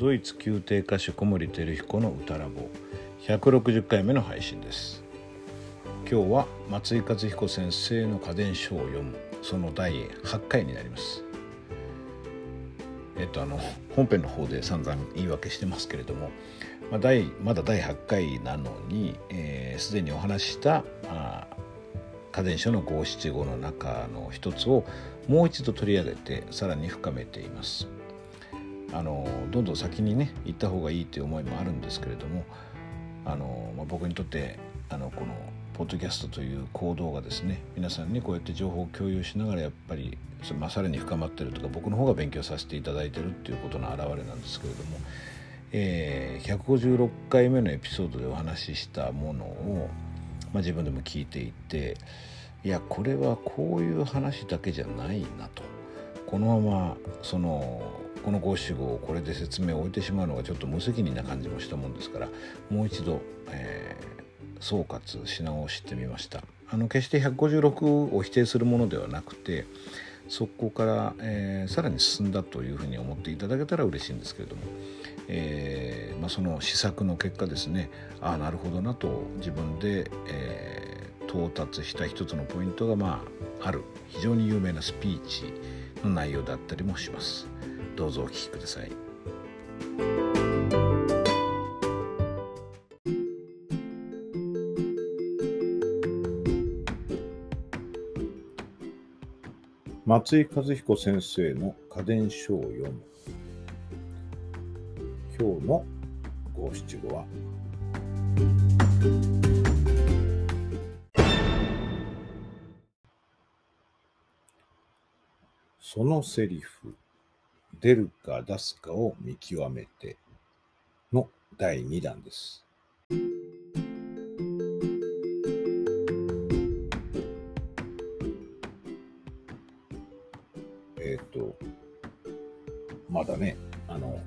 ドイツ宮廷歌手小森照彦の歌ラボ160回目の配信です。今日は松井勝彦先生の家電書を読む。その第8回になります。えっとあの本編の方で散々言い訳してますけれどもまあ、第まだ第8回なのにすで、えー、にお話ししたあ家電書の五七五の中の一つをもう一度取り上げてさらに深めています。あのどんどん先にね行った方がいいという思いもあるんですけれどもあの、まあ、僕にとってあのこのポッドキャストという行動がですね皆さんにこうやって情報を共有しながらやっぱりそれ、まあ、さらに深まってるとか僕の方が勉強させていただいてるっていうことの表れなんですけれども、えー、156回目のエピソードでお話ししたものを、まあ、自分でも聞いていていやこれはこういう話だけじゃないなと。このままそのこの五七五をこれで説明を置いてしまうのがちょっと無責任な感じもしたもんですからもう一度、えー、総括し直してみましたあの決して156を否定するものではなくてそこから、えー、さらに進んだというふうに思っていただけたら嬉しいんですけれども、えーまあ、その試作の結果ですねああなるほどなと自分で、えー、到達した一つのポイントが、まあ、ある非常に有名なスピーチの内容だったりもします。どうぞお聞きください。松井和彦先生の家電書を読む。今日の五七五は、そのセリフ。出るか出すかを見極めての第2弾です。えっ、ー、と、まだね、あの、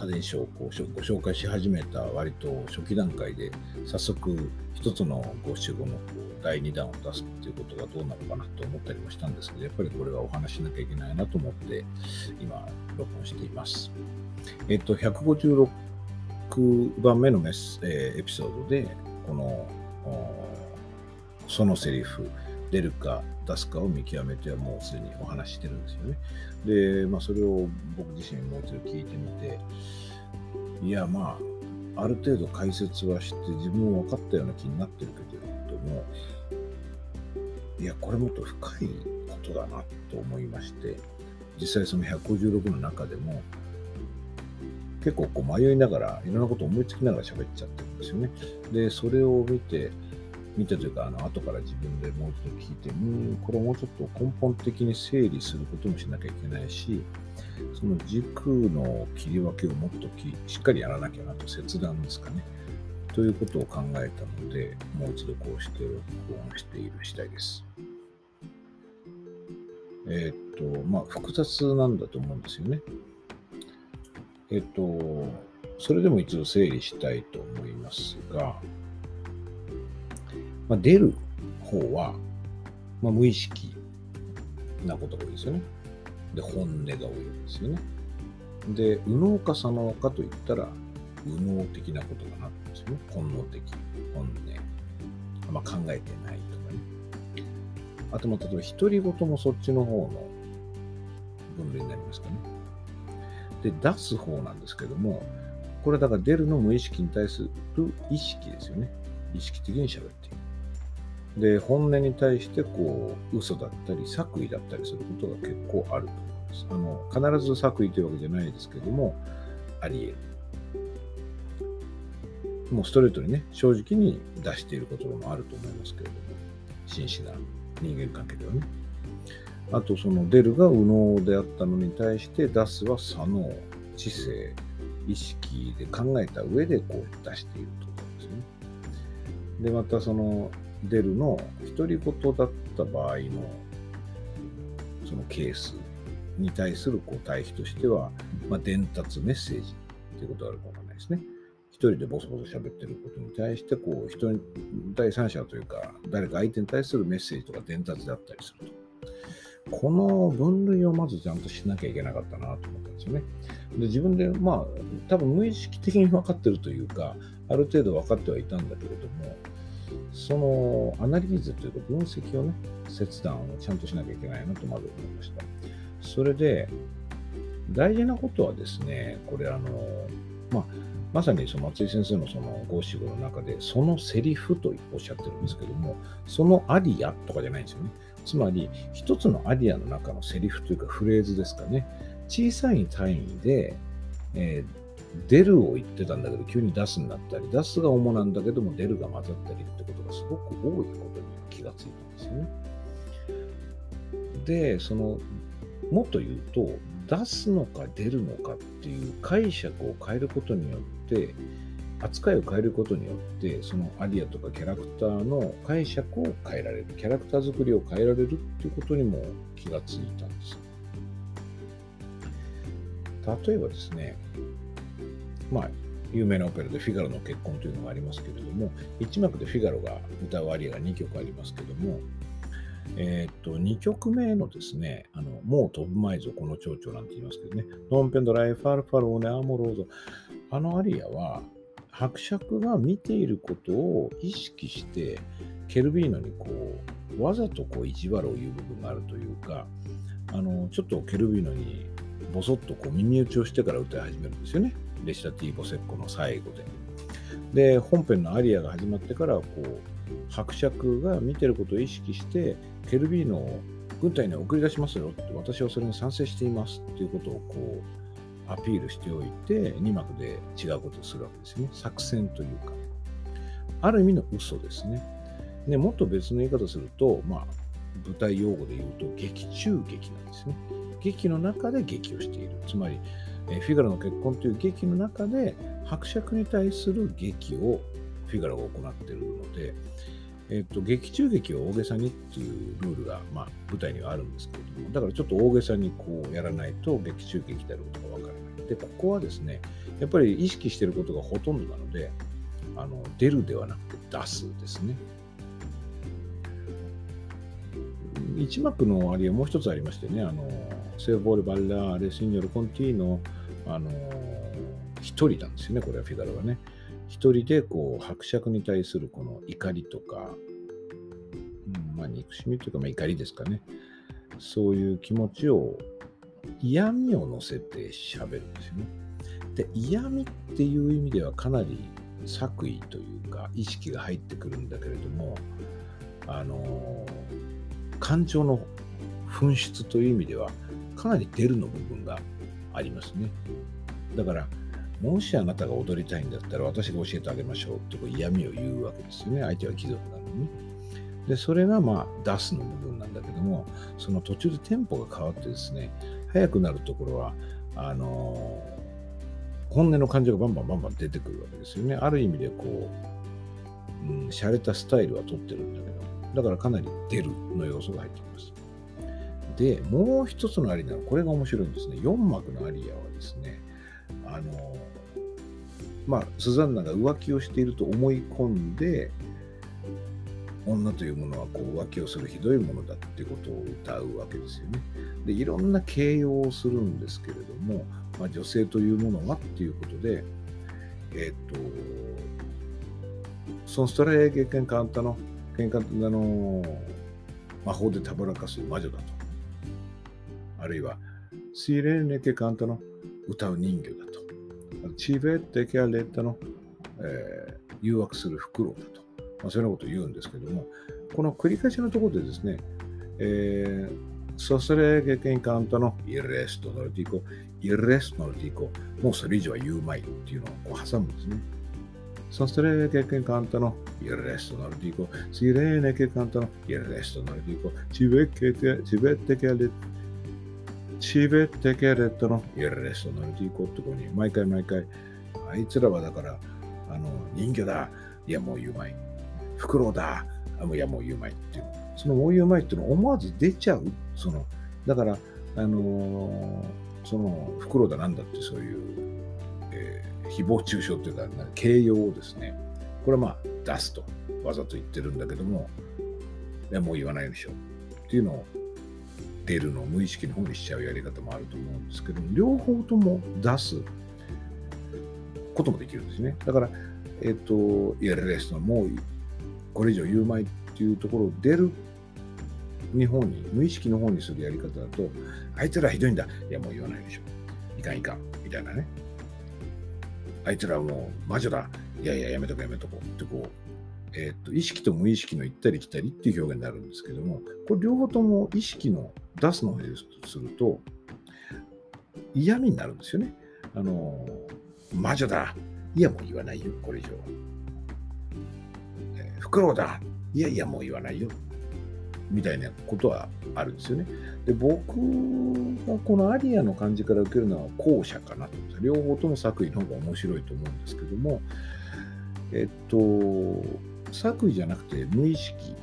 家電書をご紹介し始めた割と初期段階で早速一つの五七五の第2弾を出すっていうことがどうなのかなと思ったりもしたんですけどやっぱりこれはお話しなきゃいけないなと思って今録音しています。えっと156番目のメス、えー、エピソードでこのそのセリフ出るか出すかを見極めてはもうすでにお話してるんですよね。で、まあ、それを僕自身もう一度聞いてみて、いや、まあ、ある程度解説はして自分も分かったような気になってるけども、いや、これもっと深いことだなと思いまして、実際その156の中でも、結構こう迷いながら、いろんなことを思いつきながら喋っちゃってるんですよね。で、それを見て、見てというか、あの、後から自分でもう一度聞いて、うん、これもうちょっと根本的に整理することもしなきゃいけないし、その軸の切り分けをもっとしっかりやらなきゃなと、切断ですかね。ということを考えたので、もう一度こうして録音している次第です。えー、っと、まあ、複雑なんだと思うんですよね。えー、っと、それでも一度整理したいと思いますが、まあ、出る方は、まあ、無意識なことが多いですよね。で、本音が多いんですよね。で、右脳か左脳かといったら、右脳的なことがなってますよ。本能的、本音。あんま、考えてないとかね。あと、まあ、例えば、独り言もそっちの方の分類になりますかね。で、出す方なんですけども、これだから出るの無意識に対する意識ですよね。意識的に喋っている。で、本音に対してこう、嘘だったり、作為だったりすることが結構あると思います。あの、必ず作為というわけじゃないですけども、あり得る。もうストレートにね、正直に出していることもあると思いますけれども、真摯な人間関係ではね。あと、その出るが右脳であったのに対して出すは左脳、知性、意識で考えた上でこう出しているということですね。で、またその出るの独り言だった場合のそのケースに対するこう対比としては、まあ、伝達メッセージということがあるかもしれないですね。一人でボソボソ喋ってることに対して、こう、人に、第三者というか、誰か相手に対するメッセージとか伝達だったりすると。この分類をまずちゃんとしなきゃいけなかったなと思ったんですよね。で自分でまあ多分無意識的に分かってるというかある程度分かってはいたんだけれどもそのアナリーズというか分析をね切断をちゃんとしなきゃいけないなとまず思いました。それで大事なことはですねこれあのまあまさにその松井先生のその五七五の中で、そのセリフとおっしゃってるんですけども、そのアリアとかじゃないんですよね。つまり、一つのアリアの中のセリフというかフレーズですかね。小さい単位で、えー、出るを言ってたんだけど、急に出すになったり、出すが主なんだけども、出るが混ざったりってことがすごく多いことに気がついたんですよね。で、その、もっと言うと、出すのか出るのかっていう解釈を変えることによってて扱いを変えることによってそのアリアとかキャラクターの解釈を変えられるキャラクター作りを変えられるっていうことにも気がついたんです。例えばですねまあ有名なオペラでフィガロの結婚というのがありますけれども1幕でフィガロが歌うアリアが2曲ありますけどもえー、っと、2曲目のですね、あの、もう飛ぶまいぞ、この蝶々なんて言いますけどね、 Non più andrai, farfallone amoroso。あのアリアは、伯爵が見ていることを意識して、ケルビーノにこう、わざとこう意地悪を言う部分があるというか、あの、ちょっとケルビーノにボソッとこう耳打ちをしてから歌い始めるんですよね。 recitativo secco の最後で。で、本編のアリアが始まってから、こう、伯爵が見てることを意識して、ケルビーノを軍隊に送り出しますよって、私はそれに賛成していますっていうことをこうアピールしておいて、2幕で違うことをするわけですね。作戦というか。ある意味の嘘ですね。でもっと別の言い方すると、まあ、舞台用語で言うと、劇中劇なんですね。劇の中で劇をしている。つまり、フィガロの結婚という劇の中で、伯爵に対する劇をフィガロが行っているの、えっと、劇中劇を大げさにっていうルールが、まあ、舞台にはあるんですけれども、だからちょっと大げさにこうやらないと劇中劇であることがわからない。で、ここはですね、やっぱり意識していることがほとんどなので、あの出るではなくて出すですね。一幕のありはもう一つありましてね、あの、セーボール・バッラーレ・シンニョル・コンティーノ、あの、一人なんですよね、これはフィガロはね。一人でこう伯爵に対するこの怒りとか、うん、まあ憎しみというか、まあ、怒りですかねそういう気持ちを嫌味を乗せて喋るんですよね。で嫌味っていう意味ではかなり作為というか意識が入ってくるんだけれどもあの感情の紛失という意味ではかなり出るの部分がありますね。だからもしあなたが踊りたいんだったら私が教えてあげましょうってこう嫌味を言うわけですよね。相手は貴族なのに。で、それがまあ出すの部分なんだけども、その途中でテンポが変わってですね、速くなるところは、あのー、本音の感情がバンバンバンバン出てくるわけですよね。ある意味でこう、うん、洒落たスタイルは取ってるんだけど、だからかなり出るの要素が入ってきます。で、もう一つのアリアこれが面白いんですね。4幕のアリアはですね、あのまあ、スザンナが浮気をしていると思い込んで、女というものはこう浮気をするひどいものだってことを歌うわけですよね。で、いろんな形容をするんですけれども、まあ、女性というものはっていうことで、えっ、ー、と、そのストライケケンカンタの、ケンカンタの魔法でたぶらかす魔女だと。あるいは、シーレーネケカンタの歌う人魚だ。チベッテケアレッタの、えー、誘惑するフクロウだと。まあ、そういうことを言うんですけども、この繰り返しのところでですね、えー、ソスレゲケンカントのイレストノルティコ、イレストノルティコ、もうそれ以上は言うまいっていうのをこう挟むんですね。ソスレゲケンカントのイレストノルティコ、チベット系レッタチベッテケレットのイレストのディコってこに毎回毎回、あいつらはだから、あの、人魚だ。いや、もう言うまい。フクロウだ。いや、もう言うまいっていう。そのもう言うまいっていうのを思わず出ちゃう。その、だから、あのー、その、フクロウだなんだってそういう、えー、誹謗中傷というか、形容をですね、これはまあ出すとわざと言ってるんだけども、いや、もう言わないでしょっていうのを出るのを無意識の方にしちゃうやり方もあると思うんですけど、両方とも出すこともできるんですね。だから、えっ、と、いや、レストもうこれ以上言うまいっていうところを出る日本に、無意識の方にするやり方だと、あいつらひどいんだ。いや、もう言わないでしょ。いかんいかん。みたいなね。あいつらもう魔女だ。いやいや、やめとこやめとこってこう、えっ、と、意識と無意識の行ったり来たりっていう表現になるんですけども、これ両方とも意識の出すの方ですると、嫌味になるんですよね。あの、魔女だ。いや、もう言わないよ、これ以上。え、フクロウだ。いやいや、もう言わないよ。みたいなことはあるんですよね。で、僕がこのアリアの感じから受けるのは後者かなと思両方とも作為の方が面白いと思うんですけども、えっと、作為じゃなくて無意識、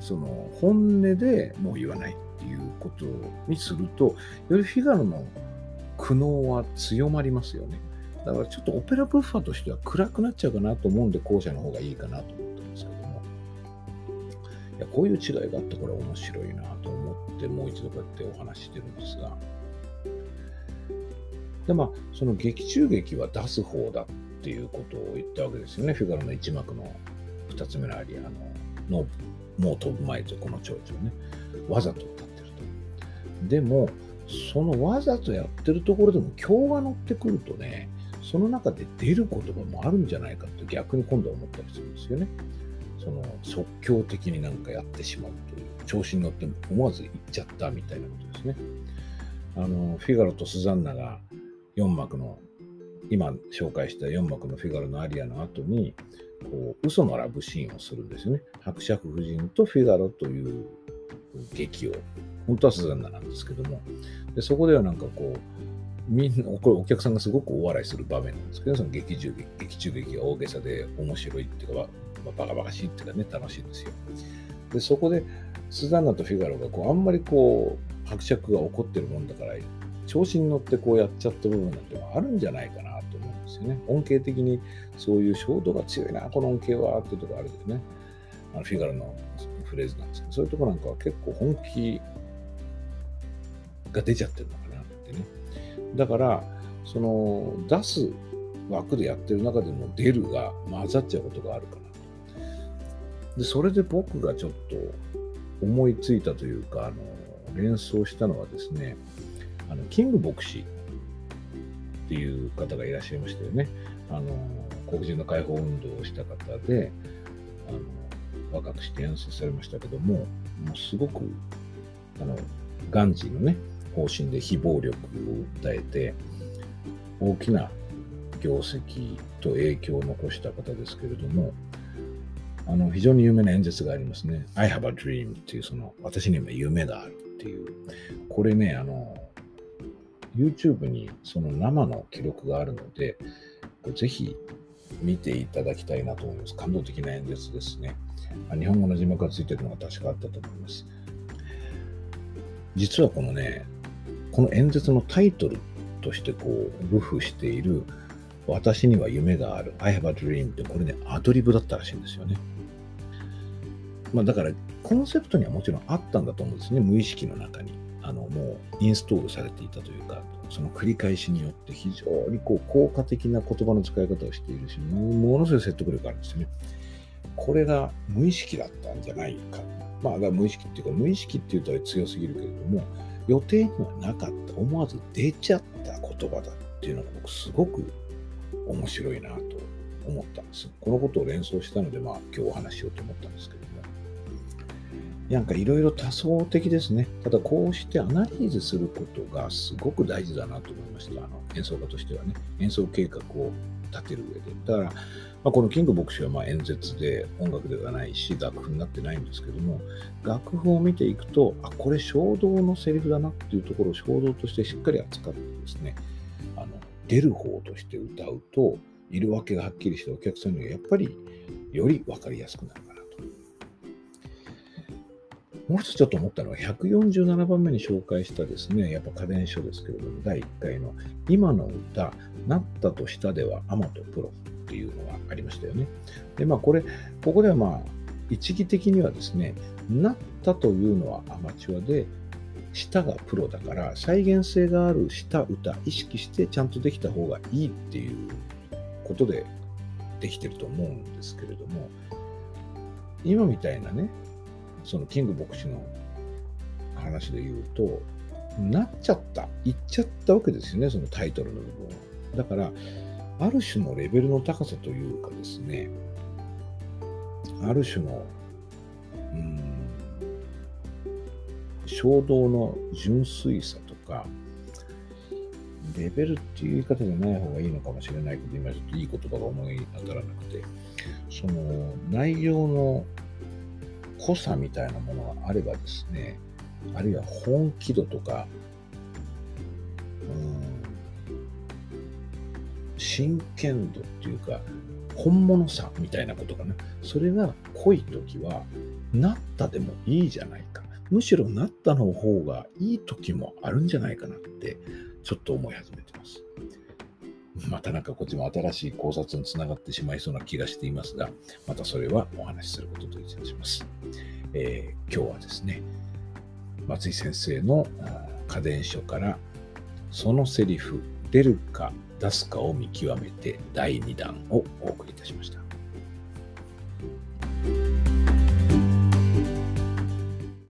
その本音でもう言わないっていうことにすると、よりフィガロの苦悩は強まりますよね。だからちょっとオペラブッファーとしては暗くなっちゃうかなと思うんで、後者の方がいいかなと思ったんですけども。いや、こういう違いがあってこれ面白いなと思って、もう一度こうやってお話ししてるんですが。で、まあ、その劇中劇は出す方だっていうことを言ったわけですよね。フィガロの一幕の2つ目のアリアののもう飛ぶ前とこの蝶々ね。わざと歌ってると。でも、そのわざとやってるところでも今日が乗ってくるとね、その中で出る言葉もあるんじゃないかと逆に今度は思ったりするんですよね。その即興的になんかやってしまうという、調子に乗って思わず言っちゃったみたいなことですね。あの、フィガロとスザンナが4幕の、今紹介した4幕のフィガロのアリアの後に、こう、嘘のラブシーンをするんですよね。伯爵夫人とフィガロという劇を、本当はスザンナなんですけども、でそこではなんかこう、みんな、これお客さんがすごく大笑いする場面なんですけど、その劇中劇、劇中劇が大げさで面白いっていうか、まあ、バカバカしいっていうかね、楽しいんですよ。で、そこで、スザンナとフィガロがこう、あんまりこう、伯爵が怒ってるもんだから、調子に乗ってこうやっちゃった部分なんてあるんじゃないかなと思うんですよね。恩恵的にそういう衝動が強いな、この恩恵はっていうところあるよね。あのフィガロのフレーズなんですけど、そういうとこなんかは結構本気が出ちゃってるのかなってね。だから、その出す枠でやってる中でも出るが混ざっちゃうことがあるかなで、それで僕がちょっと思いついたというか、あの連想したのはですね、あのキング牧師っていう方がいらっしゃいましたよね。あの黒人の解放運動をした方で、あの若くして演奏されましたけども、もうすごくあのガンジーのね、方針で非暴力を訴えて、大きな業績と影響を残した方ですけれども、あの非常に有名な演説がありますね。I have a dream っていう、その私に今夢があるっていう。これね、あの、YouTube にその生の記録があるので、ぜひ見ていただきたいなと思います。感動的な演説ですね。日本語の字幕がついてるのが確かあったと思います。実はこのね、この演説のタイトルとしてこう、ルフしている、私には夢がある、I have a dream ってこれね、アドリブだったらしいんですよね。まあだから、コンセプトにはもちろんあったんだと思うんですね、無意識の中に。あの、もうインストールされていたというか、その繰り返しによって非常にこう効果的な言葉の使い方をしているし、ものすごい説得力があるんですよね。これが無意識だったんじゃないか。まあ、無意識っていうか、無意識っていうと強すぎるけれども、予定にはなかった、思わず出ちゃった言葉だっていうのが僕すごく面白いなと思ったんです。このことを連想したので、まあ今日お話しようと思ったんですけど。なんかいろいろ多層的ですね。ただこうしてアナリーズすることがすごく大事だなと思いました。あの演奏家としてはね。演奏計画を立てる上で。だから、まあ、このキング牧師はま演説で音楽ではないし、楽譜になってないんですけども、楽譜を見ていくと、あ、これ衝動のセリフだなっていうところを衝動としてしっかり扱ってですね、あの出る方として歌うと、色分けがはっきりしてお客さんにはやっぱりより分かりやすくなるかな。もう一つちょっと思ったのは、147番目に紹介したですね、やっぱ家電書ですけれども、第1回の今の歌、なったとしたではアマとプロっていうのがありましたよね。で、まあこれ、ここではまあ、一義的にはですね、なったというのはアマチュアで、舌がプロだから再現性がある舌歌意識してちゃんとできた方がいいっていうことでできてると思うんですけれども今みたいなねそのキング牧師の話で言うとなっちゃった言っちゃったわけですよねそのタイトルの部分だからある種のレベルの高さというかですねある種のうん衝動の純粋さとか、レベルっていう言い方じゃない方がいいのかもしれないけど、今ちょっといい言葉が思い当たらなくて、その内容の濃さみたいなものがあればですね、あるいは本気度とか、うん、真剣度っていうか、本物さみたいなことかな。それが濃い時は、なったでもいいじゃないか。むしろなったの方がいい時もあるんじゃないかなってちょっと思い始めてます。またなんかこっちも新しい考察につながってしまいそうな気がしていますが、またそれはお話しすることといたします。えー、今日はですね、松井先生の家電書からそのセリフ出るか出すかを見極めて第2弾をお送りいたしました。